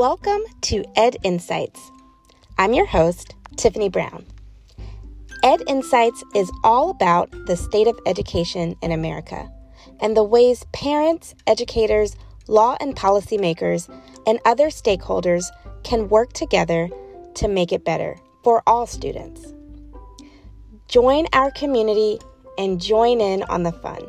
Welcome to Ed Insights. I'm your host, Tiffany Brown. Ed Insights is all about the state of education in America and the ways parents, educators, law and policymakers, and other stakeholders can work together to make it better for all students. Join our community and join in on the fun.